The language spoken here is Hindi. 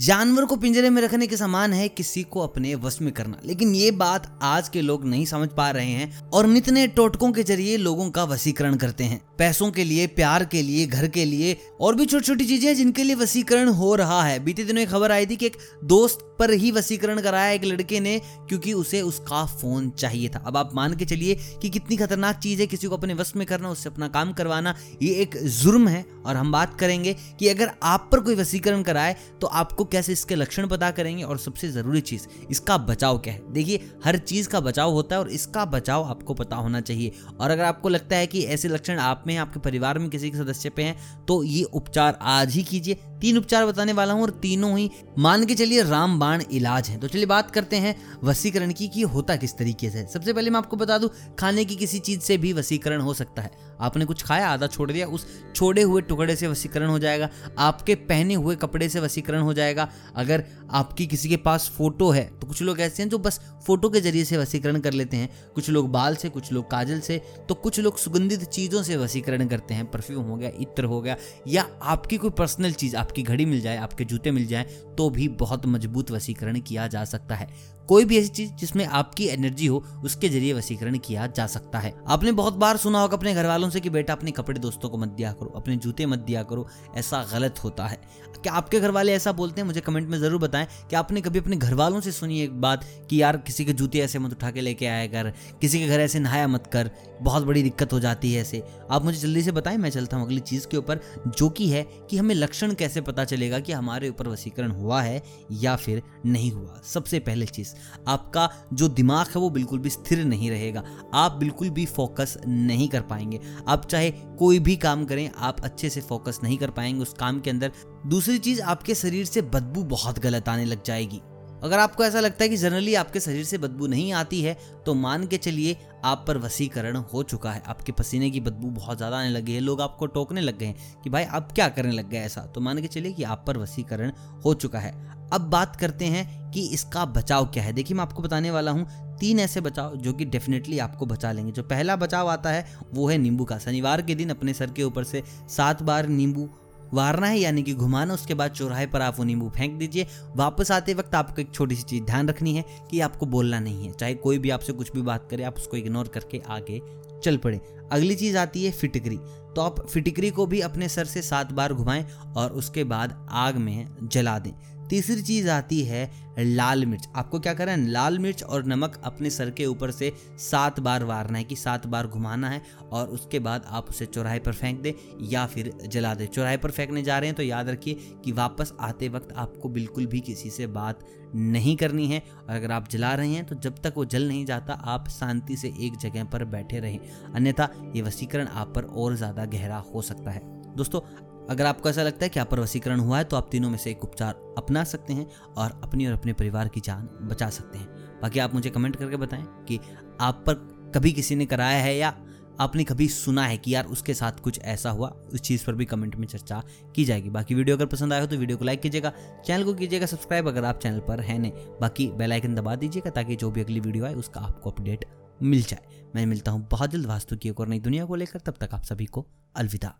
जानवर को पिंजरे में रखने के समान है किसी को अपने वश में करना। लेकिन ये बात आज के लोग नहीं समझ पा रहे हैं और नितने टोटकों के ज़रिए लोगों का वसीकरण करते हैं। पैसों के लिए, प्यार के लिए, घर के लिए और भी छोटी छोटी चीज़ें जिनके लिए वसीकरण हो रहा है। बीते दिनों एक खबर आई थी कि एक दोस्त पर ही वसीकरण कराया एक लड़के ने, क्योंकि उसे उसका फ़ोन चाहिए था। अब आप मान के चलिए कि कितनी खतरनाक चीज़ है, किसी को अपने वश में करना, उससे अपना काम करवाना, ये एक जुर्म है। और हम बात करेंगे कि अगर आप पर कोई वसीकरण कराए तो आपको कैसे इसके लक्षण पता करेंगे? और सबसे ज़रूरी चीज़, इसका बचाव क्या है? देखिए, हर चीज़ का बचाव होता है और इसका बचाव आपको पता होना चाहिए। और अगर आपको लगता है कि ऐसे लक्षण आप में आपके परिवार में किसी के सदस्य पे हैं तो ये उपचार आज ही कीजिए। तीन उपचार बताने वाला हूँ और तीनों ही मान के चलिए रामबाण इलाज है। तो चलिए बात करते हैं वसीकरण की कि होता किस तरीके से। सबसे पहले मैं आपको बता दूँ, खाने की किसी चीज़ से भी वसीकरण हो सकता है। आपने कुछ खाया, आधा छोड़ दिया, उस छोड़े हुए टुकड़े से वसीकरण हो जाएगा, आपके पहने हुए कपड़े से वसीकरण हो जाएगा। अगर आपकी किसी के पास फ़ोटो है तो कुछ लोग ऐसे हैं जो बस फ़ोटो के ज़रिए से वसीकरण कर लेते हैं। कुछ लोग बाल से, कुछ लोग काजल से तो कुछ लोग सुगंधित चीज़ों से वसीकरण करते हैं। परफ्यूम हो गया, इत्र हो गया, या आपकी कोई पर्सनल चीज़, आपकी घड़ी मिल जाए, आपके जूते मिल जाए तो भी बहुत मज़बूत वसीकरण किया जा सकता है। कोई भी ऐसी चीज़ जिसमें आपकी एनर्जी हो, उसके ज़रिए वसीकरण किया जा सकता है। आपने बहुत बार सुना होगा अपने घर वालों से कि, बेटा, अपने कपड़े दोस्तों को मत दिया करो, अपने जूते मत दिया करो, ऐसा गलत होता है। क्या आपके घर वाले ऐसा बोलते हैं? मुझे कमेंट में ज़रूर बताएँ। कि आपने कभी अपने घर वालों से सुनी एक बात कि, यार, किसी के जूते ऐसे मत उठा के लेके आया कर, किसी के घर ऐसे नहाया मत कर, बहुत बड़ी दिक्कत हो जाती है ऐसे। आप मुझे जल्दी से बताएँ, मैं चलता हूँ अगली चीज़ के ऊपर, जो कि है कि हमें लक्षण कैसे पता चलेगा कि हमारे ऊपर वसीकरण हुआ है या फिर नहीं हुआ? सबसे पहले चीज़, आपका जो दिमाग है वो बिल्कुल भी स्थिर नहीं रहेगा। आप बिल्कुल भी फोकस नहीं कर पाएँगे। आप चाहे कोई भी काम करें, आप अच्छे से फोकस नहीं कर पाएँगे उस काम के अंदर। दूसरी चीज़, आपके शरीर से बदबू बहुत गलत आने लग जाएगी। अगर आपको ऐसा लगता है कि जनरली आपके शरीर से बदबू नहीं आती है तो मान के चलिए आप पर वसीकरण हो चुका है। आपके पसीने की बदबू बहुत ज़्यादा आने लगी है, लोग आपको टोकने लग गए हैं कि भाई आप क्या करने लग गए ऐसा? तो मान के चलिए कि आप पर वसीकरण हो चुका है। अब बात करते हैं कि इसका बचाव क्या है। देखिए, मैं आपको बताने वाला हूँ, तीन ऐसे बचाव जो कि डेफिनेटली आपको बचा लेंगे। जो पहला बचाव आता है, वो है नींबू का। शनिवार के दिन अपने सर के ऊपर से सात बार नींबू वारना है, यानी कि घुमाना, उसके बाद चौराहे पर आप वो नींबू फेंक दीजिए। वापस आते वक्त आपको एक छोटी सी चीज़ ध्यान रखनी है कि आपको बोलना नहीं है। चाहे कोई भी आपसे कुछ भी बात करे, आप उसको इग्नोर करके आगे चल पड़े। अगली चीज़ आती है फिटकरी। तो आप फिटकरी को भी अपने सर से सात बार घुमाएँ और उसके बाद आग में जला दें। तीसरी चीज़ आती है लाल मिर्च। आपको क्या करना है? लाल मिर्च और नमक अपने सर के ऊपर से सात बार वारना है कि सात बार घुमाना है और उसके बाद आप उसे चौराहे पर फेंक दे या फिर जला दे। चौराहे पर फेंकने जा रहे हैं तो याद रखिए कि वापस आते वक्त आपको बिल्कुल भी किसी से बात नहीं करनी है। और अगर आप जला रहे हैं तो जब तक वो जल नहीं जाता, आप शांति से एक जगह पर बैठे रहें। अन्यथा ये वसीकरण आप पर और ज़्यादा गहरा हो सकता है। दोस्तों अगर आपको ऐसा लगता है कि आप पर वसीकरण हुआ है तो आप तीनों में से एक उपचार अपना सकते हैं और अपनी और अपने परिवार की जान बचा सकते हैं। बाकी आप मुझे कमेंट करके बताएँ कि आप पर कभी किसी ने कराया है या आपने कभी सुना है कि यार उसके साथ कुछ ऐसा हुआ, उस चीज़ पर भी कमेंट में चर्चा की जाएगी। बाकी वीडियो अगर पसंद आया हो तो वीडियो को लाइक कीजिएगा, चैनल को कीजिएगा सब्सक्राइब अगर आप चैनल पर हैं नहीं। बाकी बेल आइकन दबा दीजिएगा ताकि जो भी अगली वीडियो आए, उसका आपको अपडेट मिल जाए। मैं मिलता हूँ बहुत जल्द वास्तु की एक और नई दुनिया को लेकर, तब तक आप सभी को अलविदा।